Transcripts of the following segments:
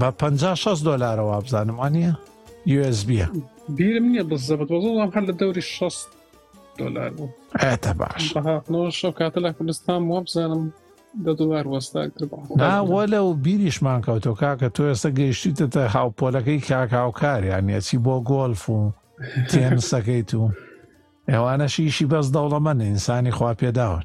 بە پ شەست دلارە وابزانم وانە USB بیرم نییە بزەبت وەزڵام هەر لە دەوری شەست دلار بوو ئەتە باش شەو کاتە لە کوردستان وابزانم دە دلار وەستا ناوە لە و بیریشمان کەوتۆ کاکە تۆ ئێستا گەیشتیتە تە هاوپۆلەکەی کاکاوکاریان یەچی بۆ گۆلف و تێنسەکەیت و ئەوانە شیشی بەس دەوڵەمە ئینسانی خوا پێداون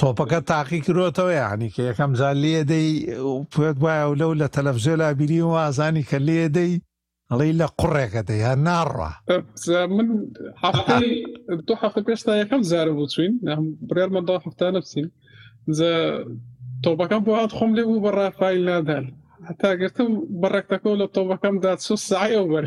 تۆپەکە تاقی کرۆتەوە یعنی کە یەکەم جار لێ دەی پێت وایە و لەو لە تەلەڤزیۆ لا بیری و ئازانی کە لێ دەی ئەڵی لە قوڕێکە دەی هەر ناڕە من هەفتەی دو هەفتە پێشتا یەکەم جارە بوو چوین برێرمەدا هەفتە نەبسین تۆپەکەم بۆ هات خۆم لێ بوو بە ڕافایل نادال هەتا گرتم بەڕێکتەکە لە تۆپەکەم دا سو سعی ئەو بەر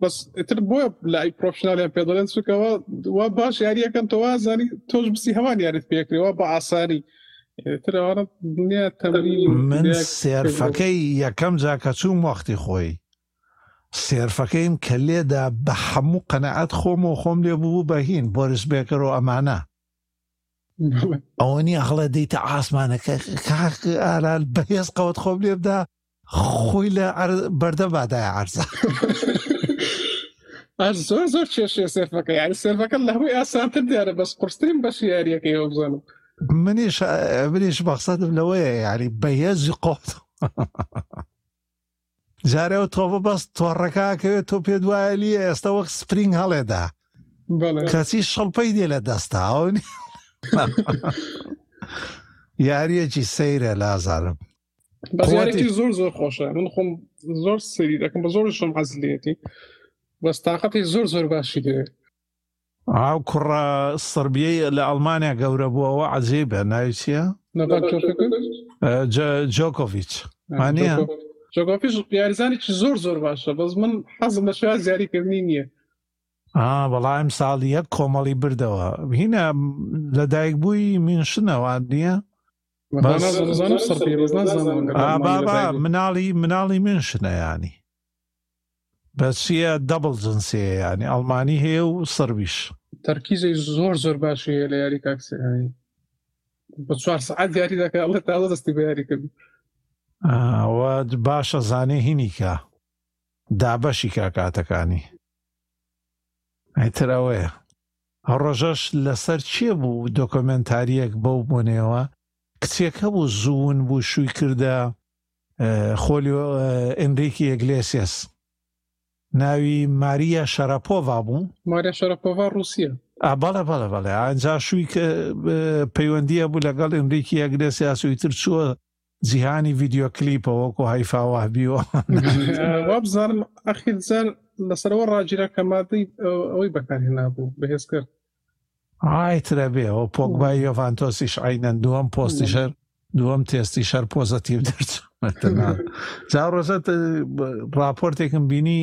بەس ئیتر بۆ لە ئەی پرۆفشنالیان پێ دەڵێن چکەوە وا باش یاریەکەن تۆوازانی تۆش بسی هەمان یاریت پێکرێەوە بە ئاسانی ترەوانە دنیا تەمری من سێرفەکەی یەکەم جاکە چووم وەختی خۆی سێرفەکەیم کە لێدا بە هەموو قەنەعەت خۆم و خۆم لێ بوو بەهین بۆرس بێکەر و ئەمانە ئەوە نیە هەڵێ دیتە ئاسمانەکە کاک ئارال بەهێز قەوت خۆم لێبدا خۆی لە بەردە بادای عرزە ئەس زۆر زۆر کێشێ سێرفەکە یاری سێرفەکە لە هەمووی ئاسانتر دیارە بەس قرسترین بەش یاریەکەی ئەو بزانم منیش منیش بەخسەدم لەوەیە یاری بەهێزی قۆت جارێ و تۆبە بەس تۆڕەکەکەوێت تۆ پێ دوایە لیە ئێستا وەک سپرینگ هەڵێدا کەچی شڵپەی دێ لە دەستا ئەونی یاریەکی سەیرە لازارم بەزیارێکی زۆر زۆر خۆشە من خۆم زۆر سری دەکەم بە زۆر شم عزلێتی بەس تااقەتی زۆر زۆر باشی دێ ئاو کوڕە سربیە لە ئەڵمانیا گەورە بووەوە عزیێ بە ناوی چییە؟ جۆکۆڤچ مانە جۆگۆفیش یاریزانێکی زۆر زۆر باشە بەس من حەزم بە شوێن زیاریکردنی نییە بەڵام ساڵ یەک کۆمەڵی بردەوە هینە لەدایک بووی منشنەوە نییە بابا مناڵی مناڵی من شنەیانی بەچیە دەبڵ جنسەیەیانی ئەڵمانی هەیە و سرویش تەرکیزی زۆر زۆر باشی هەیە لە یاری تاکسیانی بە چوار سعات دیاری دەکە ئەڵە تا دەستی بەیاری کرد ئەوە باشە زانێ هینیکە دابەشی کا کاتەکانی ئەترەوەیە ئەو ڕۆژەش لەسەر کێ بوو دۆکۆمێنتاریەک بەو بۆنەیەوە کچێک هەبوو زوو ون بوو شووی کردە خۆلیۆ ئینریکی ئێگلێسیەس ناوی ماریا شەرەپۆڤا بوو ماریا شەرەپۆڤا ڕوسیە بەڵێ بەڵێ بەڵێ ئەجا شووی کە پەیوەندیە بوو لەگەڵ ئینریکی ئەگرێسیاسوی تر چووە جیهانی ڤیددیو کلیپە وەکو هەیفا وەهبیوە وابزانم ئەخیر جار لەسەرەوە ڕاجرا کە مادەی ئەوەی بەکارهێنا بوو بەهێز کرد ئایترە بێ ئەو پۆکبای یۆڤانتۆسیش عینەن دووەم پۆستی شەر دووەم تێستی شەر پۆزەتیب دەرچ جا ڕۆژەت ڕاپۆرتێکم بینی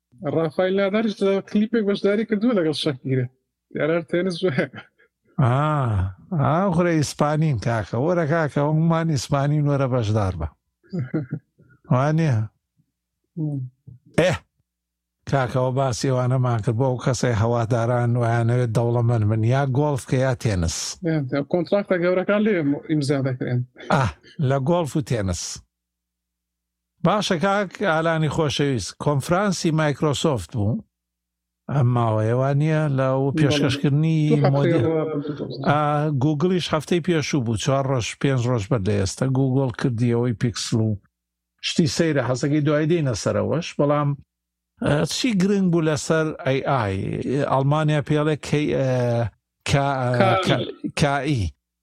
ڕافایل ناداریش لە کلیپێک بەشداری کردووە لەگەڵ شەکیرە یارار تێنس خورە ئیسپانین کاکە وەرە کاکە وەمان ئیسپانین وەرە بەشدار بە وانە ئێ کاکەەوە باسیێوانەمان کرد بۆ ئەو کەسەی هەواداران ویانەوێت دەوڵەمەند من یا گۆڵف کە یا تێنس کۆنتراکتە گەورەکان لێ ئیمزا دەکرێن لە گۆڵف و تێنس باشە کاک ئالانی خۆشەویست کۆنفرانسی مایکرۆسۆفت بوو ئەم ماوەیە وا نییە لە و پێشکەشکردنی گوگلیش هەفتەی پێشوو بوو چوار ڕۆژ پێنج ڕۆژ بەر لە ئێستا گوگل کردیەوەی پیکسل و شتی سەیرە حەزەکەی دوای دێنە سەرەوەش بەڵام چی گرنگ بوو لەسەر ئەی ئای ئەڵمانیا پێڵێ کەی کائی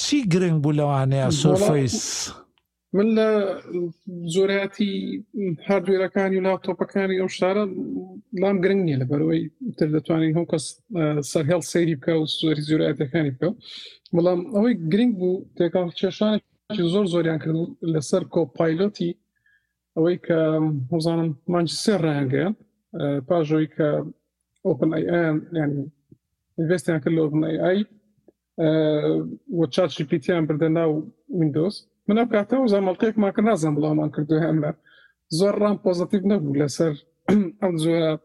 چی گرنگ بوو لەوانەیە سۆرفەیس؟ من لە زۆرایەتی هاردوێرەکانی و لاپتۆپەکانی ئەو شارە لام گرنگ نییە لە بەرەوەی تر دەتوانین هەم کەس سەر هێڵ سەیری بکە و زۆری زۆرایەتەکانی بکە بەڵام ئەوەی گرنگ بوو تێکاڵ کێشانی زۆر زۆریان کرد لەسەر کۆپایلۆتی ئەوەی کە هۆزانم مانجی سێ ڕایانگەیان پاژۆی کە ئۆپن ئەیان ینی ئینڤستیان کرد لە ئۆپن ئەی و چات جی پی تیان بردە ناو وینندۆز من ئەو کاتەوە زەمەڵقێک ماکە نازم بڵاومان کردو هەمە زۆر ڕام پۆزتیب نەبوو لەسەر ئەم زۆر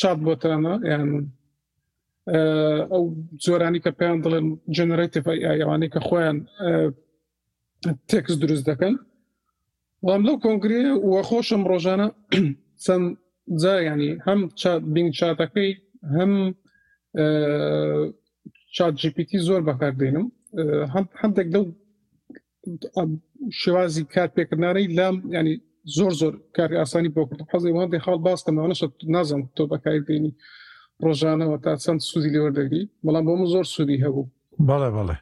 چات بۆتانە یان ئەو جۆرانی کە پێیان دڵێن جنراتیڤ ئەوانەی کە خۆیان تێکس دروست دەکەن وام لەو کۆنگری وە خۆشم ڕۆژانە سم جایانی هەم بینگ چاتەکەی هەم چات جیپیتی زۆر بەکاردێنم هەندێک لەو شێوازی کار پێکردنانەی لام ینی زۆر زۆر کاری ئاسانی بۆ کرد حەزی وەندی خاڵ باستەمەوانە نازم تۆ بەکاری دێنی ڕۆژانەوە تا چەند سوودی لێوەردەگری بەڵام بۆ من زۆر سوودی هەبوو بەڵێ بەڵێ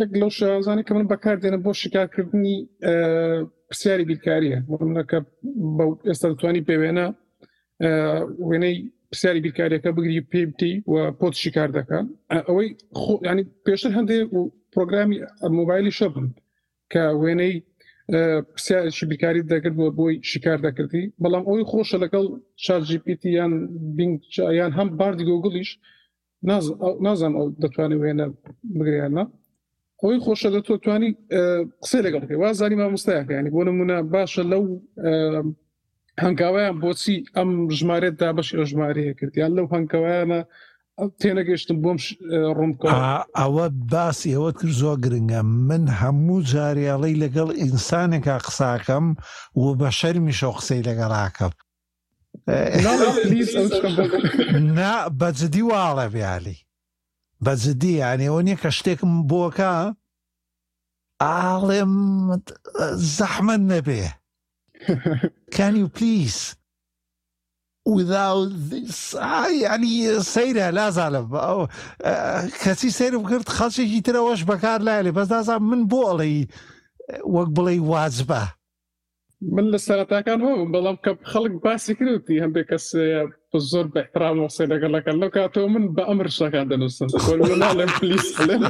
یەک لەو شێوازانی کە من بەکاردێنە بۆ شکارکردنی پرسیاری بیرکاریە منەکە بە ئێستا دەتوانی پێوێنە وێنەی پرسیاری بیرکاریەکە بگری پێبتی و پۆت شکار دەکەن ئەوەی خۆ ینی پێشتر هەندێک و پرۆگرامی مۆبایلی شە بوون کە وێنەی پرسیارشی بیرکاری دەکرد بۆ بۆی شکار دەکردی بەڵام ئەوی خۆشە لەگەڵ شار جیپیتی یان بینگ یان هەم باردی گۆگڵیش نازانم ئەو دەتوانێت وێنە بگریان نا خۆی خۆشە دە تۆ توانی قسەی لەگەڵ بکەی وازانی مامۆستایەکە ینی بۆ نمونە باشە لەو هەنگاویان بۆچی ئەم ژمارێت دا بەشی ئەو ژمارەیە کردیان لەو هەنگاویانە تێنەگەشتم بۆم ڕوونکە ئەوە باسی ئەوە کرد زۆر گرنگە من هەموو جاریاڵی لەگەڵ ئینسانێکا قساکەم و بە شەرمیشە قسەی لەگەڵاکەم نا بەجددی واڵێ بیالی بەجددی یانەوە نیە کە شتێکم بۆکە ئاڵێم زەحمەت نەبێ کانی و پلیس ینی سەیرە لازانم کەسی سەیرم کرد خەڵچێکی ترەوەش بەکار لایێ بەس نازان من بۆ ئەڵێ وەک بڵێ واجبە من لە سەرەتاکان هەبووم بەڵام کە خەڵک باسی کردی هەندێک کەس زۆر بە احترام و قسەی لەگەڵ لەکەن لەو کاتەوە من بە ئەمر شتەکان دەنووسم خۆ لە ناڵێم پلیس بڵێم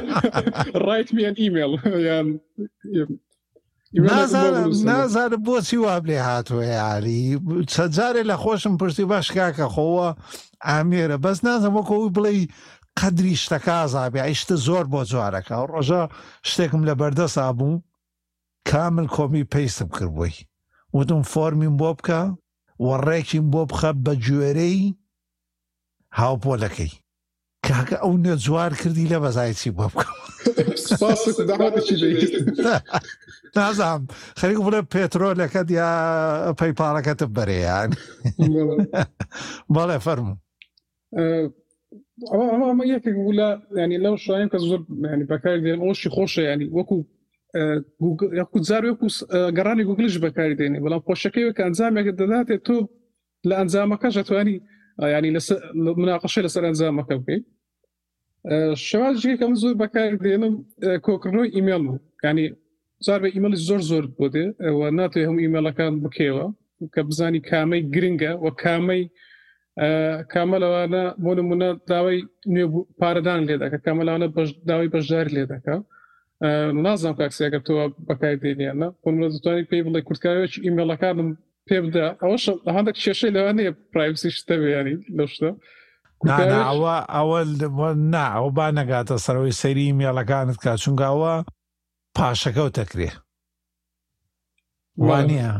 ڕایت می ان ئیمێڵ یان نازانم نازانم بۆچی وام لێ هاتووە یاری چەند جارێ لە خۆشم پرسی باش کاکە خۆوە ئامێرە بەس نازم وەکۆ ئەوی بڵێ قەدری شتەکە زابێ ئەیشتە زۆر بۆ جوارەکە ڕۆژە شتێکم لە بەردەسا بوو کامل کۆپی پەیستم کرد بۆی وتم فۆرمیم بۆ بکە و ڕێکیم بۆ بخە بە گوێرەی هاوپۆلەکەی. کاکە ئەو نوێ جوان کردی لە بەزای چی بۆ بکەم سپاست داوەتێکی بەیست نازام خەریک بڵێ پێترۆلەکەت یا پەیپاڵەکەتم بەرێیان بەڵێ فەرموو ئەمە یەکێک بوو لە ینی لەو شوین کە زۆر بەکاری دێن ئەوشی خۆشە ینی وەکو یاکو جار وەکو گەڕانی گوگلش بەکاری دێنێ بەڵام خۆشەکەی وەکە ئەنجامێکە دەداتێت تۆ لە ئەنجامەکەش ئەتوانی ینی مناقەشە لەسەر ئەنجامەکە بکەیت شێواز جێکەم زۆر بەکار دێنم کۆکردنەوەی ئیمێڵ و ینی زار بە ئیمەڵی زۆر زۆر بۆ دێ و ناتێ هەموو ئیمێڵەکان بکەوە کە بزانی کامەی گرنگە و کامەی کامە لەوانە بۆ نمونە داوای نوێ پارەدان لێ دەکە کامەلاوانە داوای بەشدار لێ دەکە نازانام کاکسیەکە تۆ بەکار دێنیانە خۆمەتوانی پێی بڵێ کورتکاوێکی ئیمێڵەکانم پێبدا ئەوش هەندێک کێشەی لەوان نیە پرایوسی شتە بێنی لەو شتە ئەوە ئەوە نا ئەو با نەگاتە سەرەوەی سەری مێڵەکانت کا چونگاوە پاشەکەوت دەکرێ وانە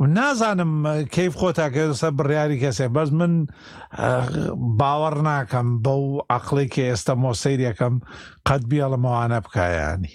نازانم کەیف خۆ تاکەسە بڕیاری کەسێ بەس من باوەڕ ناکەم بەو عقلێکی ئێستا مۆسەیرەکەم قەت بیاڵمەوانە بکایانی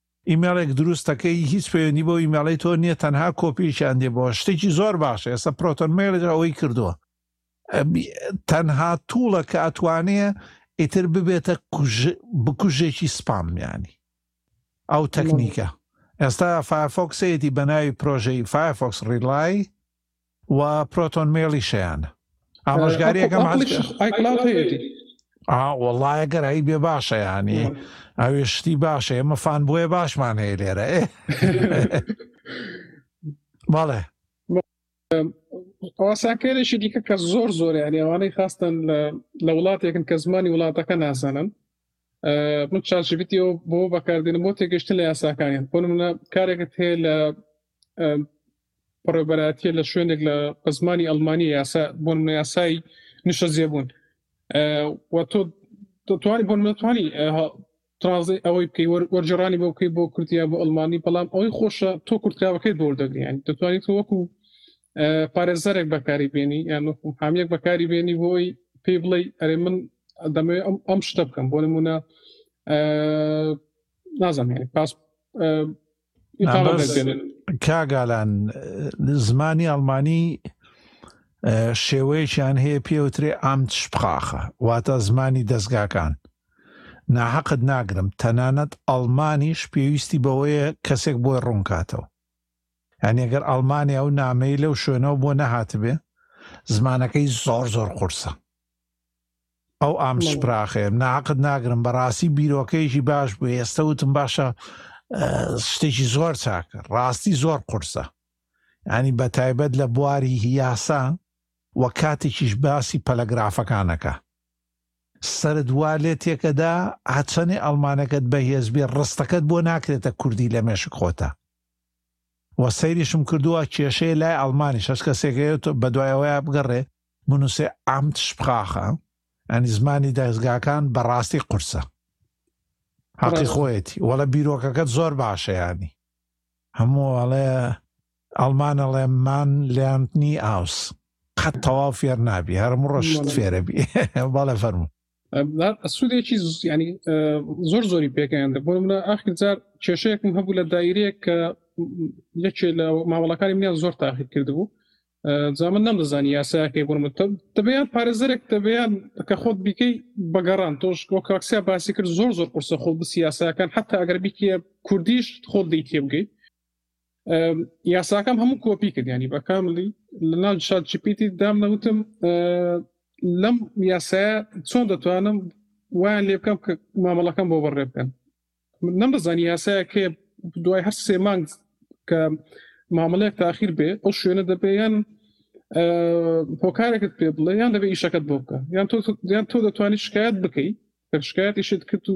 ئیمێڵێک دروست دەکەی هیچ پەیوەندی بەو ئیمێڵەی تۆ نیە تەنها کۆپیەکیان دێ بۆ شتێکی زۆر باشە ئێستا پرۆتۆن مێلش ئەوەی کردووە تەنها توڵە کە ئەتوانێ ئیتر ببێتە بکوژێکی سپامیانی ئەو تەکنیکە ئێستا فایرفۆکسێتی بە ناوی پرۆژەی فایرفۆکس ڕیلای و پرۆتۆن مێڵی شەیان ئامۆژگاریەکەم وڵایە گەرایی بێ باشە ینی ئەوێ شتی باشە ئێمە فان بۆیە باشمان هەیە لێرە ئێ بەڵێ ئاساکەێکی دیکە کە زۆر زۆر یانیوانەی خاستن لە وڵاتێکن کە زمانی وڵاتەکە ناسەنن من چاچبیتیەوە بۆ بەکاردێنم بۆ تێگەشتن لە یاساکانیان بۆ منە کارێکت هەیە لە بەڕێبەرایەتە لە شوێنێک لە بە زمانی ئەلمانی یاسا بۆن یاسای نیشە زێبوون تۆ دەتوانانی بۆن نتوانی ترازی ئەوەی بکەی وەرجڕانی بۆ بکەی بۆ کوردیا بۆ ئەلمانی بەڵام ئەوەی خۆشە تۆ کورتکاوەکەی بۆر دەگریان دەتوانیت وەکو پارێزەرێک بەکاری بێنی یان وەکو حامیەک بەکاری بێنی بۆی پێی بڵێ ئەرێ من دەمەوێ ئەم ئەم شتە بکەم بۆ نمونە نازانێت پاس کاگالان زمانی ئەڵمانی شێوەیەکیان هەیە پێوترێ ئەم شپخاخە واتە زمانی دەستگاکان ناحەقت ناگرم تەنانەت ئەڵمانیش پێویستی بەوەیە کەسێک بۆی ڕوونکاتەوە هەنێگەر ئەڵمانیا و نامەی لەو شوێنەوە بۆ نەهاتبێ زمانەکەی زۆر زۆر قورسە ئەو ئامسپراخێ ناقت ناگرم بەڕاستی بیرۆکەیەکی باش بوو ئێستا وتم باشە شتێکی زۆر چاکە ڕاستی زۆر قرسە ئەنی بە تایبەت لە بواری یاسا و کاتێکیش باسی پەلەگرافەکانەکە سرد وا لێ تێکەدا هەچەنی ئەڵمانەکەت بەهێزبێ ڕستەکەت بۆ ناکرێتە کوردی لە مێشک خۆتە وە سەیریشم کردووە کێشەیە لای ئەڵمانی شەش کەسێکەیە بە دوایەوەیە بگەڕێ بنوسێ Amtssprache یانی زمانی دەزگاکان بەڕاستی قورسە هەقی خۆیەتی وەڵە بیرۆکەکەت زۆر باشە ینی هەموو ئەڵێ ئەڵمانەڵێ مان لەیانتنی ئاوس قەت تەواو فێر نابی هەرموو ڕۆشت فێرەبی بەڵێ فەرمو سوودێکی ینی زۆر زۆری پێکەیان بۆ منە ئاخر جار کێشەیەکم هەبوو لە دایرێک کە یەکێ لە مامەڵەکانی منیان زۆر تاخیر کردبوو زامن نەمدەزانی یاساکەی بۆن دەبیان پارێزەرێک دەبیان کە خۆت بیکەی بەگەڕان تۆش بۆ کاکسیا باسی کرد زۆر زۆر قرسە خۆ بسی یاساکان حتا ئەگەر بیکە کوردیش خۆت دی تێبگەیت یاساکەم هەموو کۆپی کردیانی بەکاملی لە ناو شاد چپیتی دام نەوتم لەم یاسایە چۆن دەتوانم وایان لێ بکەم کە مامەڵەکەم بۆ بەڕێ بکەن من نەم دەزانی یاسایە کێ دوای هەر سێ مانگ کە مامەڵەیەک تاخیر بێ ئەو شوێنە دەبێ یان هۆکارێکت پێ بڵێ یان دەبێ ئیشەکەت بۆ بکە یان تۆ یان تۆ دەتوانانی شکایت بکەیت شکایەتیشت کرد و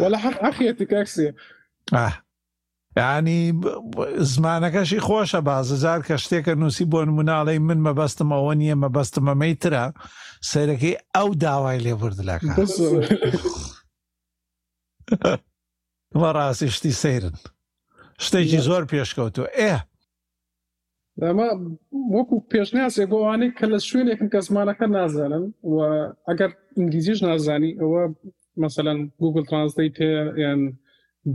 وەلا حەق ئەخیەتی کاکسێ ینی زمانەکەشی خۆشە بازجار کە شتێکە نووسی بۆ مناڵی من مەبەستم ئەوە نییە مەبەستمەمەی ترە سەیرەکەی ئەو داوای لێبوردلەکە وە ڕاستی شتی سەیرن شتێکی زۆر پێشکەوتو ئێ ئەمە وەکو پێشناسێک بۆ ئەوانەی کە لە شوێنێکن کە زمانەکە نازانن و ئەگەر ئینگلیزیش نازانی ئەوە مەسەەن گوگل ترانسلیت یان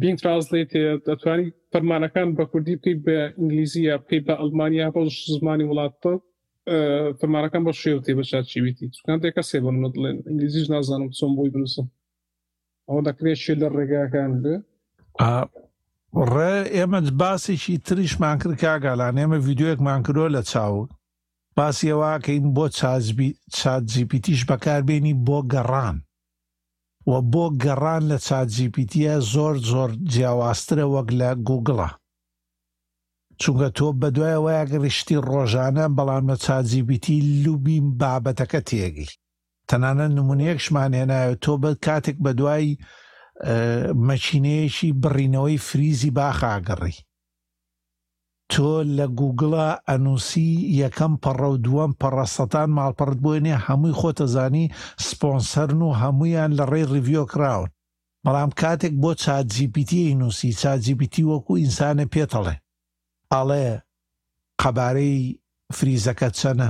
بین ترانسلیت دەتوانانی فەرمانەکان بە کوردی بکەی بە ئینگلیزیە بکەی بە ئەلمانیا بە زمانی وڵاتە فەرمانەکان بە شێوتی بە چاچیویتی چکان دێکە سێ بن مدڵێن ئینگلیزیش نازانم چۆن بۆی بنووسم ئەوە دەکرێت شێ لە ڕێگاکان بێ ڕێ ئێمە باسێکی تریشمان کرد کاگالان ئێمە یددیوەکمان کرۆ لە چاو باسیەوەکەین بۆ چازبی چات جیپیتیش بەکاربیێنی بۆ گەڕان و بۆ گەڕان لە چات جیپیتە زۆر زۆر جیاوازترە وەک لە گوگڵە چونکە تۆ بەدوای وایە گەڕیشتی ڕۆژانە بەڵام لە چات جیبیتی لوبی بابەتەکە تێگەی تەنانەت نمونەیەکشمان هێنایەوە تۆ بە کاتێک بە دوای مەکینەیەکی بڕینەوەی فریزی باخا گەڕی تۆ لە گوگڵە ئەنووسی یەکەم پەڕە و دووەم پەڕە سەتان ماڵپەڕت بۆی نیە هەمووی خۆتەزانی سپۆنسەرن و هەمویان لە ڕێی ڕیڤۆ کراون بەڵام کاتێک بۆ چات جیپیتی نووسی چات جیپیتی وەکو ئینسانە پێتەڵێ ئەڵێ قەبارەی فریزەکە چەنە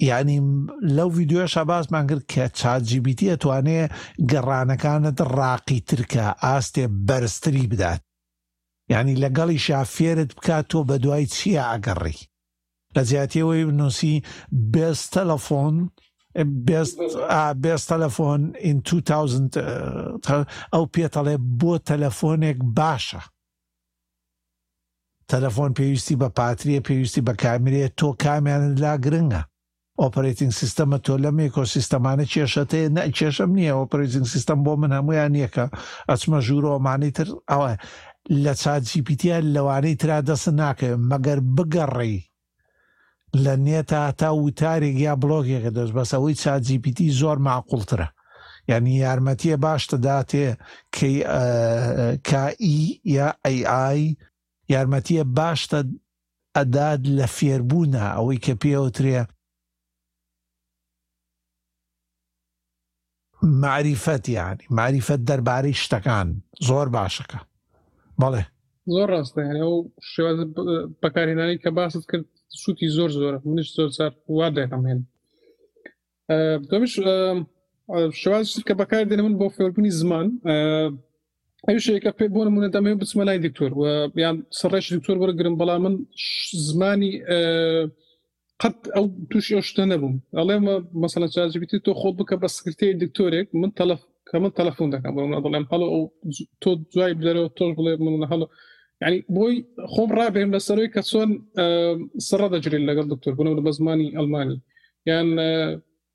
یانی لەو ڤیددیۆشە باسمان کرد کە چاجیبیتی ئەتوانێ گەڕانەکانت ڕاقی ترکە ئاستێ بەرزتری بدات یعنی لەگەڵی شافێرت بکات تۆ بە دوای چییە ئەگەڕی لە جیاتیەوەی بنووسی بێست تەلەفۆن بێست بێست تەلەفۆن ئین 2000 ئەو پێتەڵێ بۆ تەلەفۆنێک باشە تەلەفۆن پێویستی بە پاتریە پێویستی بە کامرەیە تۆ کامیانت لا گرنگە ئۆپەرەیتنگ سیستەمە تۆ لەم ئێکۆ سیستەمانە کێشەتەیە نە کێشەم نییە ئۆپەرەیتنگ سیستەم بۆ من هەمویان یەکە ئەچمە ژوورەوە مانەی تر ئەوە لە چات جی پی تیا لەوانەی ترا دەست ناکەوێت مەگەر بگەڕێی لە نێتە هەتا وتارێک یا بڵۆگێکە دەست بەس ئەوەی چات جی پی تی زۆر ماقوڵترە یعنی یارمەتیە باش دەداتێ کەی کا ئی یا ئەی ئای یارمەتیە باشتە ئەداد لە فێربوونا ئەوەی کە پێوترێ مەعریفەت یانی مەعریفەت دەربارەی شتەکان زۆر باشە کە بەڵێ. زۆر ڕاستە یانی ئەو شێواز بەکارهێنانی کە باست کرد شوتی زۆر زۆرە منش زۆر زار وا دەکەم هێن دۆمیش شواز کە بەکار دێنە من بۆ فێربوونی زمان ئەوشەیەکە پێ بۆ منە دەمێ بچمە لای دکتۆر و یان سڕێش دکتۆر وەرەگرم بەڵام من زمانی قەت ئەو تووشی ئەو شتە نەبووم ئەڵێ مەسەلە چاجبیتی تۆ خۆت بکە بە سکرتێری دکتۆرێک من تەلف کە من تەلەفۆن دەکەم بۆ منە بڵێم هەڵۆ ئەو تۆ دوای بدەرەوە تۆش بڵێ منە هەڵۆ ینی بۆی خۆم ڕابێن لەسەرۆی کە چۆن سڕە دەجرێت لەگەڵ دکتۆر بوونەوە بە زمانی ئەلمانی یان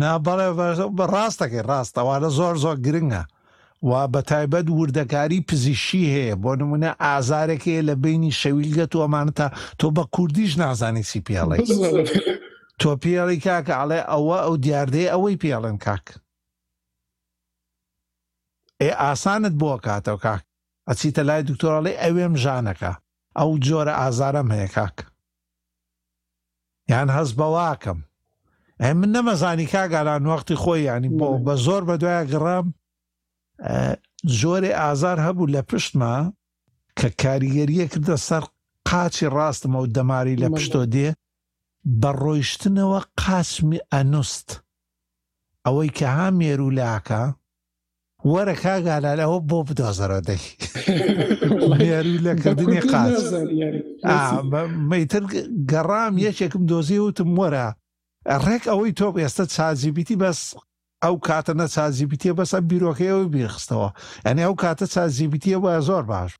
نا بەڵێ ڕاستەکەی ڕاستەوانە زۆر زۆر گرنگە و بە تایبەت وردەکاری پزیشی هەیە بۆ نمونە ئازارێک هەیە لە بینی شەویلگە تۆ ئەمانتا تۆ بە کوردیش نازانی چی پێڵێ تۆ پێڵی کاکە ئەڵێ ئەوە ئەو دیاردەی ئەوەی پێڵێن کاک ئێ ئاسانت بۆ کاتەوە کاک ئەچیتە لای دکتۆرڵی ئەوێم ژانەکە ئەو جۆرە ئازارم هەیە کاک یان هەست بەواکەم ئەی من نەمەزانی کاگالان وەختی خۆی ینی بۆ بە زۆر بە دوای گڕام زۆرێ ئازار هەبوو لە پشتما کە کاریگەریە کردە سەر قاچی ڕاستمە و دەماری لە پشتۆ دێ بە ڕۆیشتنەوە قاسمی ئەنوست ئەوەی کە ها مێرولاکە وەرە کاک ئالان ئەوە بۆ بدۆزەرەوە دەی نێرو لەکردنی قاچ مەیتر گەڕام یەکێکم دۆزی وتم وەرە ڕێک ئەوەی تۆ ئێستا چازیبیتی بەس ئەو کاتە نە چازیبیتە بەسە بیرۆکەیەوەی بیرخستەوە ئەنێ ئەو کاتە چازیبیتە بە زۆر باش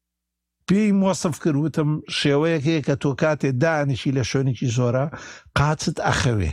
پێی مۆسف کرد وتم شێوەیەک هەیە کە تۆ کاتێ دانیشی لە شوێنێکی زۆرە قاچت ئەخەوێ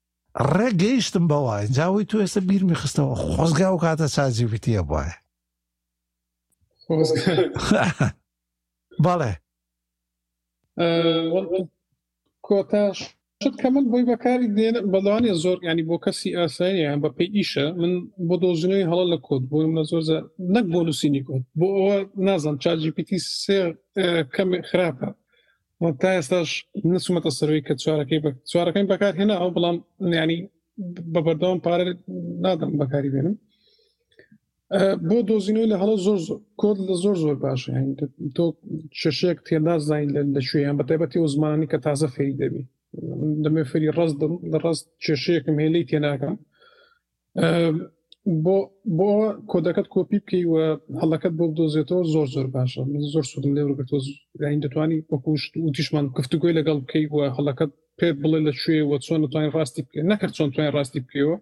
ڕێک گەیشتم بەوە ئینجا وی تو ئێستا بیرمی خستەوە خۆزگا و کاتە چات جی پی تیە بوایە بەڵێ کۆتاش شت کە من بۆی بەکاری دێن بەڵانێ زۆر ینی بۆ کەسی ئاساییان بە پێی ئیشە من بۆ دۆزنەوەی هەڵە لە کۆت بۆی منە زۆر نەک بۆ نووسینی کۆت بۆ ئەوە نازم چاجی پیتی سێ کەم خراپە وە تا ئێستاش نەچوومەتە سەرووی کە چوارەکەی بە چوارەکەیم بەکار هێناوە بەڵام یعنی بە بەردەوام پارە نادەم بەکاری بێنم بۆ دۆزینەوەی لە هەڵە زۆر زۆر کۆت لە زۆر زۆر باش یعنی تۆ شەشێک تێنازانین لە شوێیان بە تایبەتی و زمانی کە تازە فێری دەبی دەمێ فێری ڕست بم لە ڕست کێشەیەکم هێ لی تێناکەم بۆ بۆ کۆدەکەت کۆپی بکەی و هەڵەکەت بۆ بدۆزێتەوە زۆر زۆر باشە من زۆر سوودم لێ وەرگرتووە یانی دەتوانی وەکوشت وتیشمان گفتوگوی لەگەڵ بکەی و هەڵەکەت پێت بڵێ لە شوێ وە چۆن توانین ڕاستی بکەین نەکرد چۆن توانین ڕاستی بکەوە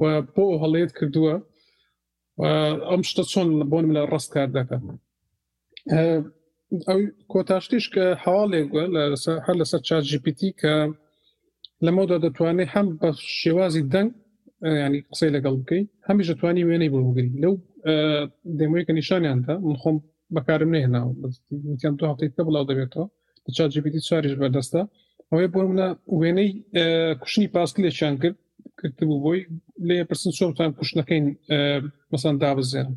و بۆ هەڵەیەت کردووە ئەم شتە چۆن بۆن لە ڕست کار دەکەن ئەو کۆتاشتیش کە حواڵێک هەر لەسەر چات جیپیتی کە لەمەدا دەتوانێت هەم بە شێوازی دەنگ ینی قسەی لەگەڵ بکەی هەمیش دەتوانی وێنەی بۆ بگری لەو دەمەوەی کە نیشانیاندا من خۆم بەکارم نێناوە وتیان دو هەفتەی کە بڵاو دەبێتەوە لە چات جیپیتی چاریش بەردەستە ئەوەی بۆ منە وێنەی کوشتنی پاسکلێکیان کرد کردبوو بۆی لێ پرسن چۆنتان کوشتنەکەین مەسان دابزێنم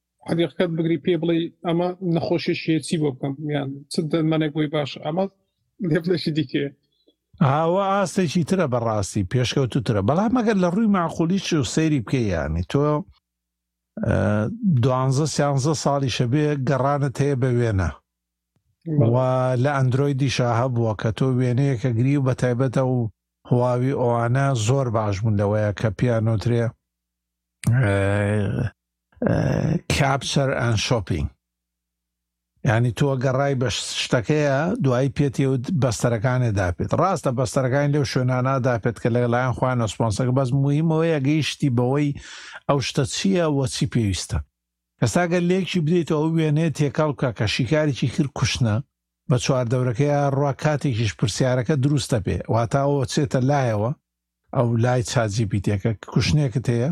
حەقیقەت بگری پێ بڵێ ئەمە نەخۆشی شێچی بۆ بکەم یان چ دەرمانێک بۆی باش ئەمە لێبلەشی دیکێ ئاوە ئاستێکی ترە بەڕاستی پێشکەوتوترە بەڵام مەگەر لە ڕووی معقولیش و سەیری بکە ینی تۆ دوانزە سیانزە ساڵی شەبێ گەڕانت هەیە بە وێنە و لە ئەندرویدی شا هەبووە کە تۆ وێنەیەکە گری و بە تایبەتە و هواوی ئەوانە زۆر باش بوون لەوەیە کە پیانۆترێ کابچەر ئەن شۆپینگ ینی تۆ گەڕای بە شتەکەیە دوایی پێتی و بەستەرەکانی داپێت ڕاستە بەستەرەکانی لەو شوێنانە داپێت کە لەگەلایەن خوان ئۆسپۆنسەکە بەس مویمەوەیە گەیشتی بەوەی ئەو شتە چییە وەچی پێویستە ئێستاگە لێکی بدەیت ئەو وێنێ تێکەڵ بکە کە شیکارێکی کرد کوشتە بە چوار دەورەکەی ڕوا کاتێکیش پرسیارەکە دروستە پێ واتاەوە چێتە لایەوە ئەو لای چاجی پیتێکە کوشتنێکت هەیە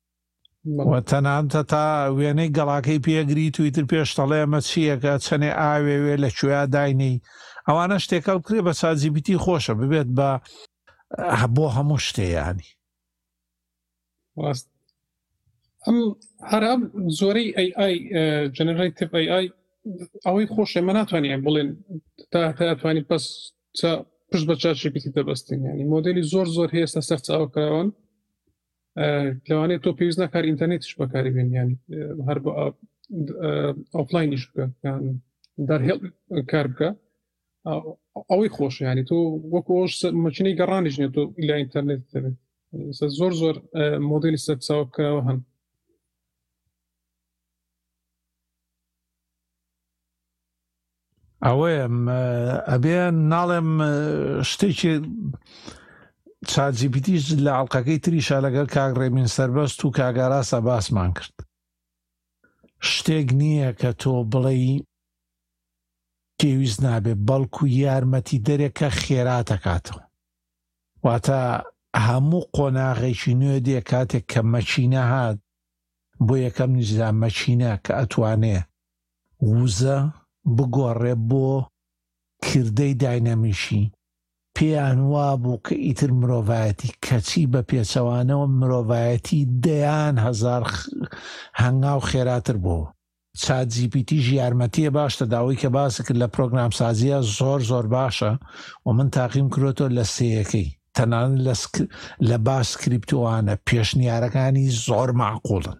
وە تەنانتە تا وێنەی گەڵاکەی پێگریت و ئیتر پێش دەڵێ ئەمە چییەکە چەنێ ئاوێ وێ لە کوێیا داینەی ئەوانەش تێکەڵ کرێ بە چاجیبیتی خۆشە ببێت بە بۆ هەموو شتێیانی ئەم هەرا زۆرەی ئەی ئای جەنەرەی تپ ئەی ئای ئەوەی خۆشە مە ناتوانین بڵێن تا تاتوانانی پس پشت بە چاچی پیتی دەبستین ینی مۆدلی زۆر زۆر هێستا سەرچاوکراون لەوانەیە تۆ پێویست ناکار ئینتەرنێتش بەکاری بێن یان هەر بە ئۆفلاینیش بکە دەرهێڵ کار بکە ئەوەی خۆشیانی تۆ وەک ئۆش مەچنەی گەڕانیش نێت تۆ لە ئینتەرنێت دەبێت زۆر زۆر مۆدیلی سەرچاو کراوە هەن ئەوەیە ئەبێ ناڵێم شتێکی چاجیبیتیش لە ئاڵلقەکەی تریشا لەگەر کاک ڕێمین سربەست و کاگاراسا باسمان کرد شتێک نییە کە تۆ بڵێ پێویست نابێ بەڵکو یارمەتی دەرێکە خێرا دەکاتەوە واتە هەموو قۆناغێکی نوێ دێ کاتێک کە مەچینە هات بۆ یەکەم نیزرا مەچینە کە ئەتوانێ وزە بگۆڕێ بۆ کردەی داینەمیکی، پێیان وابوو کە ئیتر مرۆڤایەتی کەچی بە پێچەوانەوە مرۆڤایەتی دەیان هەزار هەنگاو خێراتر بۆوە. چات جی پی تیش یارمەتیە باش تە داوەی کە باسی کرد لە پرۆگرام سازیە زۆر زۆر باشە و من تاقیم کرۆتۆ لە سێیەکەی تەنانەت لە لە باس سکریپتوانە پێشنیارەکانی زۆر معقولن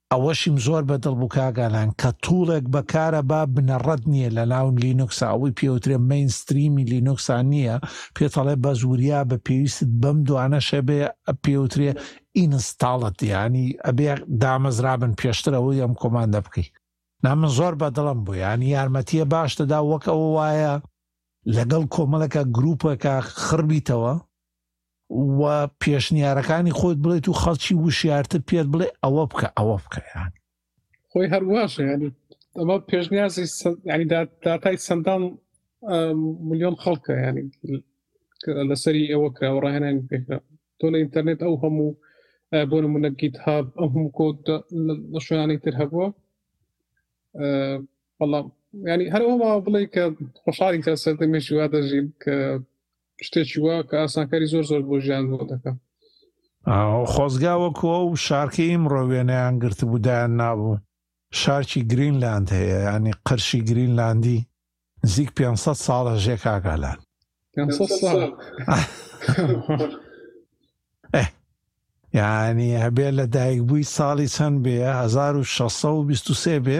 ئەوەشیم زۆر بە دڵ بوو کاک ئالان کە توڵێک بە کارە با بنەڕەت نیە لە ناو لینوکسا ئەوەی پێوترێ مەین ستریمی لینوکسا نیە پێت ئەڵێ بەس وریا بە پێویستت بەم دوانەش هەبێ پێوترێ ئینستاڵت یانی ئەبێ دامەزرابن پێشتر ئەوەی ئەم کۆماندە بکەی نا من زۆر بە دڵم بوو یانی یارمەتیە باش دەدا وەک ئەوە وایە لەگەڵ کۆمەڵەکە گروپەکە خڕبیتەوە و پێشنیارەکانی خۆت بڵێت و خەڵکی وشیارتر پێت بڵێ ئەوە بکە ئەوە بکە یان خۆی هەرواشە ینی ئەمە پێشنیازی ینی داتای سندان ملیۆن خەڵکە ینی لەسەری ئەوە کراوە ڕاهێنان پێکرا تۆ لە ئینتەرنێت ئەو هەموو بۆ نمونە گیت هاب ئەو هەموو کۆ لە شوێنانی تر هەبووە بەڵام ینی هەرەوە بڵێ کە خۆشحاڵی کە سەردەمێکی وا دەژین کە شتێکی وا کە ئاسانکاری زۆر زۆر بۆ ژیان بۆ دەکا. خۆزگا وەکو ئەو شارکەی ئیمڕۆ وێنەیان گرتبوو دایان نابوو شارکی گرینلاند هەیە یانی قەرشی گرینلاندی نزیک پێنج سەد ساڵە ژێ کاک ئالان پێنج سەد ساڵ یانی هەبێ لە دایک بووی ساڵی چەند بێ هەزار و شەسە و بیست و سێ بێ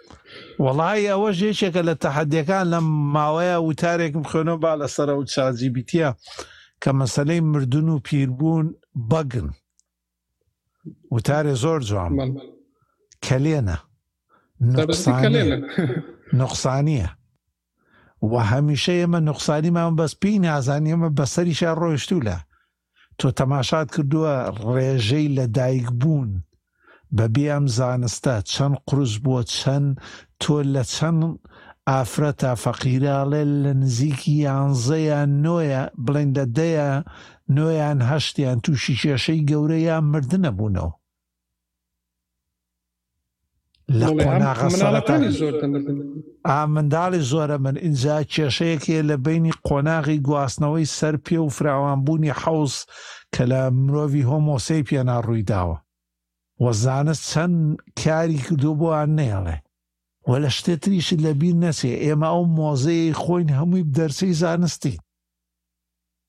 وەڵایی ئەوەش یەکێکە لە تەحەدیەکان لەم ماوەیە وتارێکم خوێنەوە با لەسەرە و چاجیبیتیە کە مەسەلەی مردن و پیربوون بەگن وتارێ زۆر جوان کەلێنە نقصانیە وە هەمیشە ئێمە نوقسانیمان بەس پێی نازان ئێمە بەسەریشا ڕۆیشتوو لە تۆ تەماشات کردووە ڕێژەی لە دایک بوون بە بێ ئەم زانستە چەن قورس بووە چەن تۆ لە چەن ئافرەتە فەقیرە ئەڵێ لە نزیکی یانزەیە نۆیە بڵێن لە دەیە نۆیان هەشتیان تووشی کێشەی گەورە یان مردنە بوونەوە لە قۆناغە سەرەتاکان منداڵی زۆرە من ئینجا کێشەیەکێ لە بینی قۆناغی گواستنەوەی سەر پێ و فراوانبوونی حەوز کە لە مرۆڤی هۆمۆسەی پێنا ڕوویداوە و زانست چەند کاری کردو بۆیان نەیەڵێ و لە شتێ تریش لە بیر نەچێ ئێمە ئەو مۆزەیەی خۆین هەمووی دەرچەی زانستین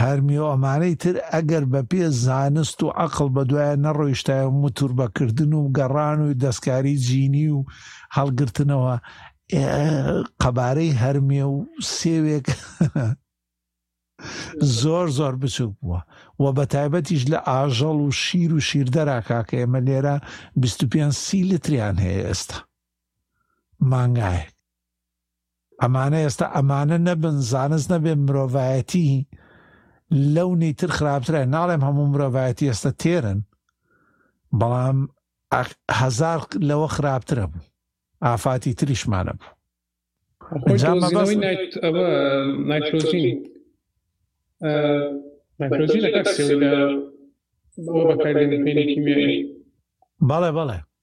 هەرمیو ئەمانەی تر ئەگەر بە پێ زانست و عەقڵ بە دوایان نەڕۆیشتایەو موتوربە کردن و گەڕان و دەستکاری جینی و هەڵگرتنەوە ئێ قەبارەی هەرمیو سێوێک زۆر زۆر بچوک بووە و بە تایبەتیش لە ئاژەڵ و شیر و شیردەرا کاکە ئێمە لێرە 25 سی لتریان هەیە ئێستا مانگایە ئەمانە ئێستا ئەمانە نەبن زانست نەبێ مرۆڤایەتی لەونی تر خراپترە ناڵێم هەموو مرۆڤایەتی ئێستا تێرن بەڵام هەزار لەوە خراپترە بوو ئافاتی تریشمانە بوو نایترۆجین نایترۆجین بەکاردێنی پێنی کیمیایی بەڵێ بەڵێ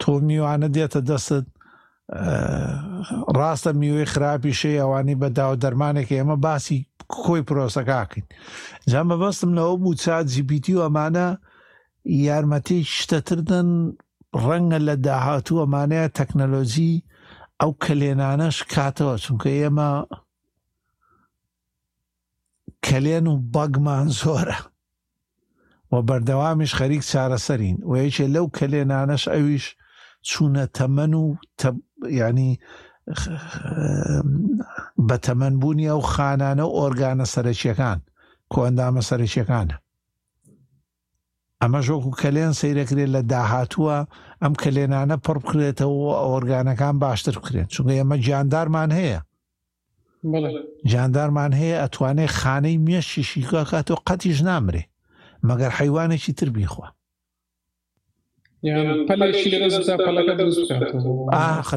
تۆ میوانە دێتە دەستت ڕاستە میوەی خراپی شەی ئەوانی بە داو دەرمانێک ئێمە باسی کۆی پرۆسەکەکەین جا مەبەستم لەوە بوو چات جیپیتی و ئەمانە یارمەتی شتەتردن ڕەنگە لە داهاتوو ئەمانەیە تەکنەلۆجی ئەو کەلێنانەش کاتەوە چونکە ئێمە کەلێن و بەگمان زۆرە و بەردەوامیش خەریک چارەسەرین و یەکێ لەو کەلێنانەش ئەویش چوونە تەمەن و تە... ینی بە تەمەن بوونی ئەو خانانە و ئۆرگانە سەرەکیەکان کۆئەندامە سەرەکیەکانە ئەمەش وەکو کەلێن سەیرەکرێت لە داهاتووە ئەم کەلێنانە پڕ بکرێتەوە و ئۆرگانەکان باشتر بکرێن چونکە ئێمە گیاندار مان هەیە جاندارمان هەیە ئەتوانێت خانەی مێشی شیکا کات و قەتیش نامرێ مەگەر حیوانێکی تر بیخوا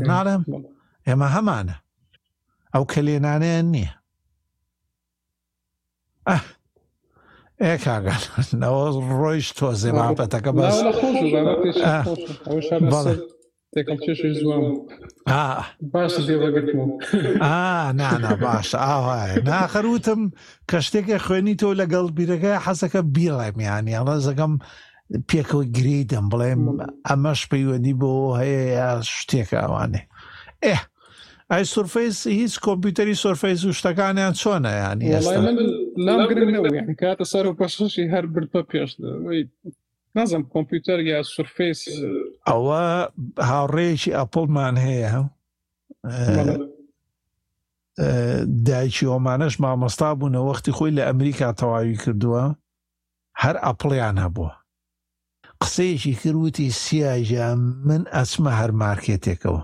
ناڵێم ئێمە هەمانە ئەو کەلێنانیان نییە ئەه ئێ کاگە نەوە ڕۆیش تۆزێ ماپەتەکە بەس نانا باش ئاوایە ناخەروتم کە شتێکە خوێنی تۆ لەگەڵ بیرەکە حەزەکە بیڵێم یانی ئەڵە زەکەم پێکەوە گری دەم بڵێم ئەمەش پەیوەندی بۆ هەیە یا شتێکە ئەوانێ ئێ ئای سورفەیس هیچ کۆمپیوتەری سۆرفەیس و شتەکانیان چۆنە یانی وڵای من لام گرنگ نەبوو یعنی کاتە سەر و پەشخشی هەر بردە پێش نازم کۆمپیوتەر یا سورفەیس ئەوە هاوڕێیەکی ئەپڵمان هەیە دایکی ئۆمانەش مامۆستا بوونە وەختی خۆی لە ئەمریکا تەواوی کردووە هەر ئەپڵیان هەبووە قسەیەکی کردوتی سیاجە من ئەچمە هەر مارکێتێکەوە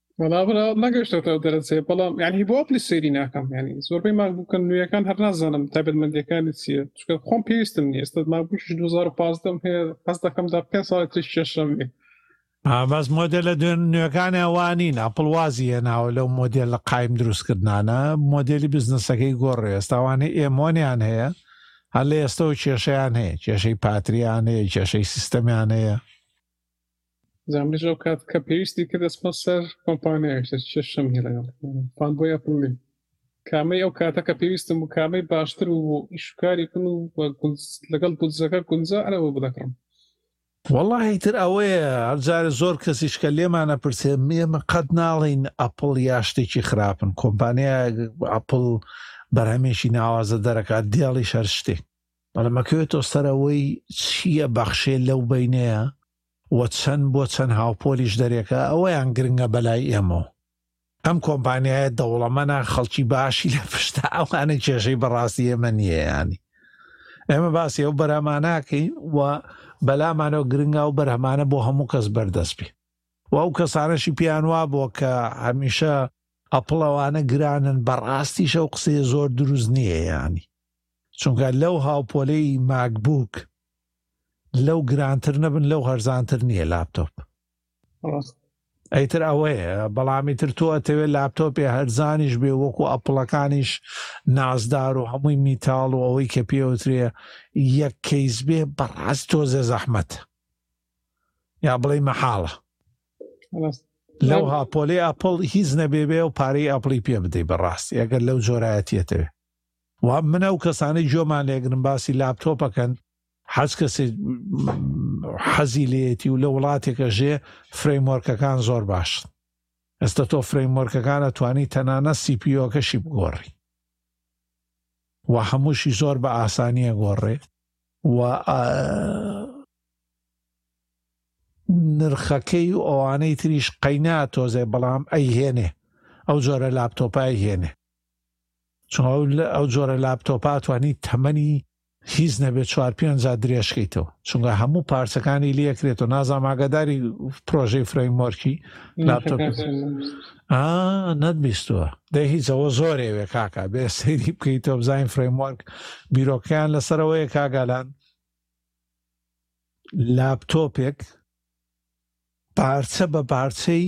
وەڵا برا نەگەشتێتەوە دەرەجێ بەڵام یعنی هی بۆ ئەپلی سەیری ناکەم ینی زۆربەی ماکبووکن نوێیەکان هەر نازانم تابەتمەندەکانی چیە چکە خۆم پێویستم نیە ئێستا ماکبووش 2015 هەیە حەز دەکەم دا پێ ساڵ تریش کێشەم نیە بەس مۆدلە نوێەکانی ئەوانین ئەپڵ وازی هێناوە لەو مۆدل لە قایم دروستکردانە مۆدلی بزنسەکەی گۆڕێ ئێستاوانەی ئێمۆنیان هەیە هەر لە ئێستەوە کێشیان هەیە کێشەی پاتریان هەیە کێشەی سیستەمیان هەیە جامبیش ئەو کات کە پێویستی کە دەستمە سەر کۆمپانیایشتە شەشم نیە لەگەڵ فان بۆ ئەپڵ نیم کامەی ئەو کاتە کە پێویستم و کامەی باشتر و بۆ ئیشکاری کن و لەگەڵ گونجەکە گونجا ئەرەوە بدەکەم وەڵی تر ئەوەیە هەرجارە زۆر کەسیش کە لێمانە پرسێ ئێمە قەت ناڵین ئەپل یا شتێکی خراپن کۆمپانیا ئەپل بەرهەمێکی ناوازە دەرەکات دێڵی شەر شتێک بەڵام ئەکەوێتەوە سەر ئەوەی چییە بەخشێ لەو بەینەیە و چەند بۆ چەند هاوپۆلیش دەرێکە ئەوەیان گرنگە بەلای ئێمە و ئەم کۆمپانیایە دەوڵەمەە خەڵکی باشی لە پشتا ئەوانە کێشەی بەڕاستی ئێمە نییەیانی ئێمە باسی ئەو بەراماناکەین و بەلامانەوە گرنگا و بەرهەمانە بۆ هەموو کەس بەردەست بێ و ئەو کەسانەشی پێیان وا بووە کە هەمیشە ئەپڵەوانە گرانن بەڕاستیشە و قسەیە زۆر دروست نییە ینی چونکە لەو هاوپۆلەی ماک بووک لەو گرانتر نەبن لەو هەرزانتر نییە لاپتۆپ ئەیتر ئەوەیە بەڵامی تر تۆ ئەتەوێت لاپتۆپێ هەرزانیش بێ وەکو ئەپڵەکانیش نازدار و هەمووی میتاڵ و ئەوەی کە پێوترێ یەک کەیس بێ بەڕاست تۆزێ زەحمەت یا بڵێ مەحاڵە لەو هاپۆلی ئەپل هیچ نەبێبێ و پارەی ئەپلی پێ بدەی بەڕاستی ئەگەر لەو جۆرایەتیەتەوێ وا من ئەو کەسانەی جۆمان لێگرم باسی لاپتۆپەکەن حەز کەسێ حەزی لێتی و لە وڵاتێکە ژێ فرەیمۆرکەکان زۆر باش ئێستا تۆ فرەیمۆرکەکانە توانی تەنانە سیپیۆکەشی بگۆڕی و هەمووشی زۆر بە ئاسانیە گۆڕێ و نرخەکەی و ئەوانەی تریش قەینا تۆزێ بەڵام ئەی هێنێ ئەو جۆرە لاپتۆپای هێنێ چۆن ئەو جۆرە لاپتۆپا توانی تەمەنی هیچ نەبێ چوار پێنجا درێژکەیتەوە چونگە هەموو پارچەکانی لەکرێت و نازان ماگەداری پرۆژەی فرەی مۆرکی لاپتۆپ نەتبیستووە دە هیچەوە زۆرێوێ کاکە بێ سەیری بکەیت تۆ بزانین فرەیمۆرک بیرۆکەیان لەسەرەوەیە کاگالان لاپتۆپێک پارچە بە پارچەی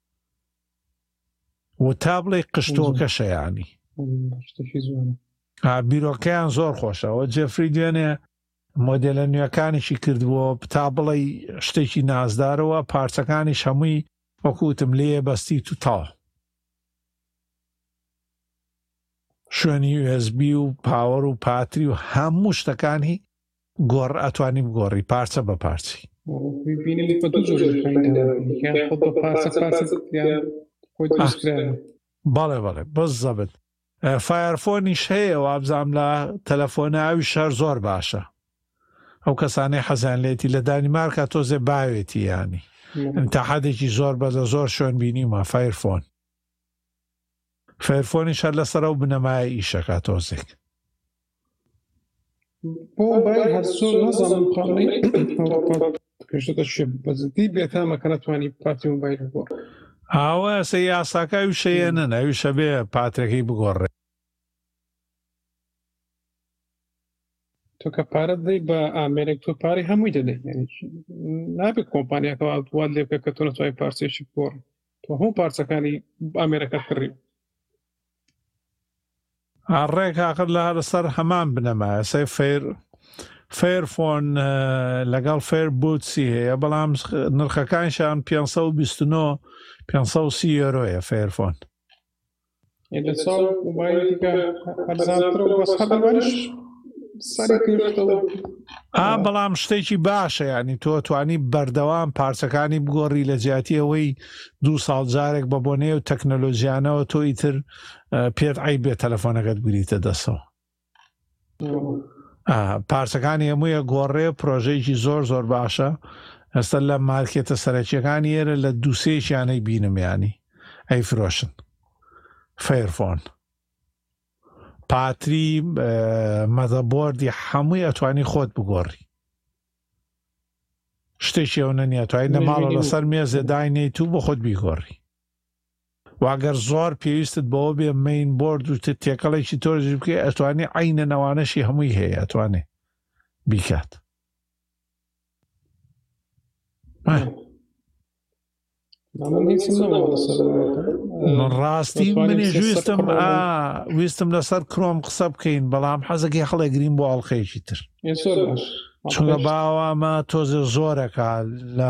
و تا بڵێ قشتۆکەشە ینی بیرۆکەیان زۆر خۆشەوە جێفری دوێنێ مۆدلە نوێەکانیشی کردبووە تا بڵێ شتێکی نازدارەوە پارچەکانی هەمووی وەکوتم لێ بەستی تو تا شوێنی USB و پاوەەر و پاتری و هەموو شتەکانی گۆڕ ئەتوانی بگۆڕی پارچە بە پارچی. بەڵێ بەڵێ بەس زەبت فایەرفۆنیش هەیە وابزانام لە تەلەفۆنە ئەوی شار زۆر باشە ئەو کەسانەی حەزیان لێتی لە دانیمارکە تۆزێ باوێتی ینی تاحادێکی زۆر بە لە زۆر شوێن بینیمە فایرفۆن فایرفۆنیش هەر لەسەر ئەو بنەمایە ئیش ئەکا تۆزێک. بۆ بای هەرسۆ نازانم قاڵی پێشتە شێ بەزدی بێتامە کە نەتوانی پارتی موبایل بۆ ئاوە سە یاساکە وشەیە نە ناویشە بێ پاترەکەی بگۆڕێ تۆ کە پارەت دەی بە ئامێرێک تۆ پارەی هەمووی دەدەیت نابێت کۆمپانیاکە وات لێ بکە کە تۆ نەتوانای پارسێکی بۆڕ هەموو پارچەکانی ئامێرەکەت کڕی. ڕێک ئاخر لە هەرسەر هەمان بنەمایە سەی فێر فێرفۆن لەگەڵ فێر بوتسی هەیە بەڵام نرخەکانشان 529 530 یۆرۆیە فێرفۆن لە چاو وبایەتیکە هەرزانترە و بەس هەردەوانش سەری کردەوە ئا بەڵام شتێکی باشە ینی تۆ توانی بەردەوام پارچەکانی بگۆڕی لە جیاتی ئەوەی دوو ساڵ جارێک بە بۆنێ و تەکنەلۆژیانەوە تۆ ئیتر پێت ئەی بێ تەلەفۆنەکەت بگریتە دەسەوە پارچەکانی هەموویە گۆڕێ پرۆژەیەکی زۆر زۆر باشە ئێستا لە مارکێتە سەرەکیەکانی ئێرە لە دووسێکیانەی بینمیانی ئەی فرۆشن فەیرفۆن پاتری مەدەبۆردی هەمووی ئەتوانی خۆت بگۆڕی شتێکی ئەو نەنیە توای نەماڵە لەسەر مێزێ داینێت و بە خۆت بیگۆڕی وە گەر زۆر پێویستت بەوە بێ مەین بۆرد و تر تێکەڵێکی تۆرێش بکەی ئەتوانی عەینەن ئەوانەشی هەمووی هەیە ئەتوانێ بیکات من ڕاستی منێژ ویستم ویستم لەسەر کرۆم قسە بکەین بەڵام حەزەکەی هەڵێگرین بۆ ئەڵلقەیەکی تر چونە باوامە تۆزێ زۆرەکە لە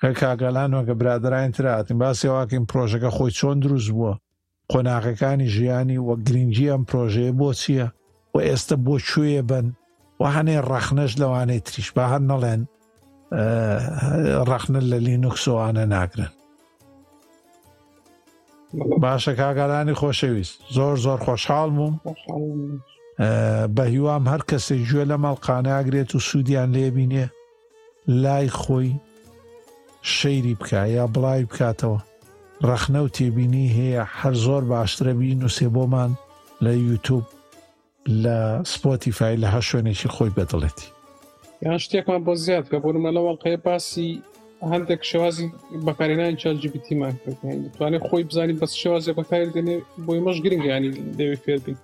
کە کاک ئەلان وەک برادەرانی تر هاتین باسی ئەوە کەین پرۆژەکە خۆی چۆن دروست بووە قۆناغەکانی ژیانی وە گرنگی ئەم پرۆژەیە بۆ چییە و ئێستا بۆ کوێیە بن و هەنێ ڕەخنەش لەوانەی تریش بە هەر نەڵێن ڕەخنە لە لینوکسۆوانە ناگرن باشە کاگەلانی خۆشەویست زۆر زۆر خۆشحاڵ بووم بە هیوام هەر کەسێک گوێ لە مەڵقاناگرێت و سوودیان لێبینێ لای خۆی شەیری بکا یا بڵاوی بکاتەوە ڕەخنە و تێبینی هەیە هەر زۆر باشترە بی نووسێ بۆمان لە یوتوب لە سپۆتیفای لە هە شوێنێکی خۆی بەدڵێتی یان شتێکمان بۆ زیاد کە بۆنمە لە وەڵقەیە باسی هەندێک شێوازی بەکارێنانی چاجیبیتیمان کردیان دەتوانێت خۆی بزانین بەس شێوازێ بەکاری دێنێ بۆی مەش گرنگیانی دەوێت فێربین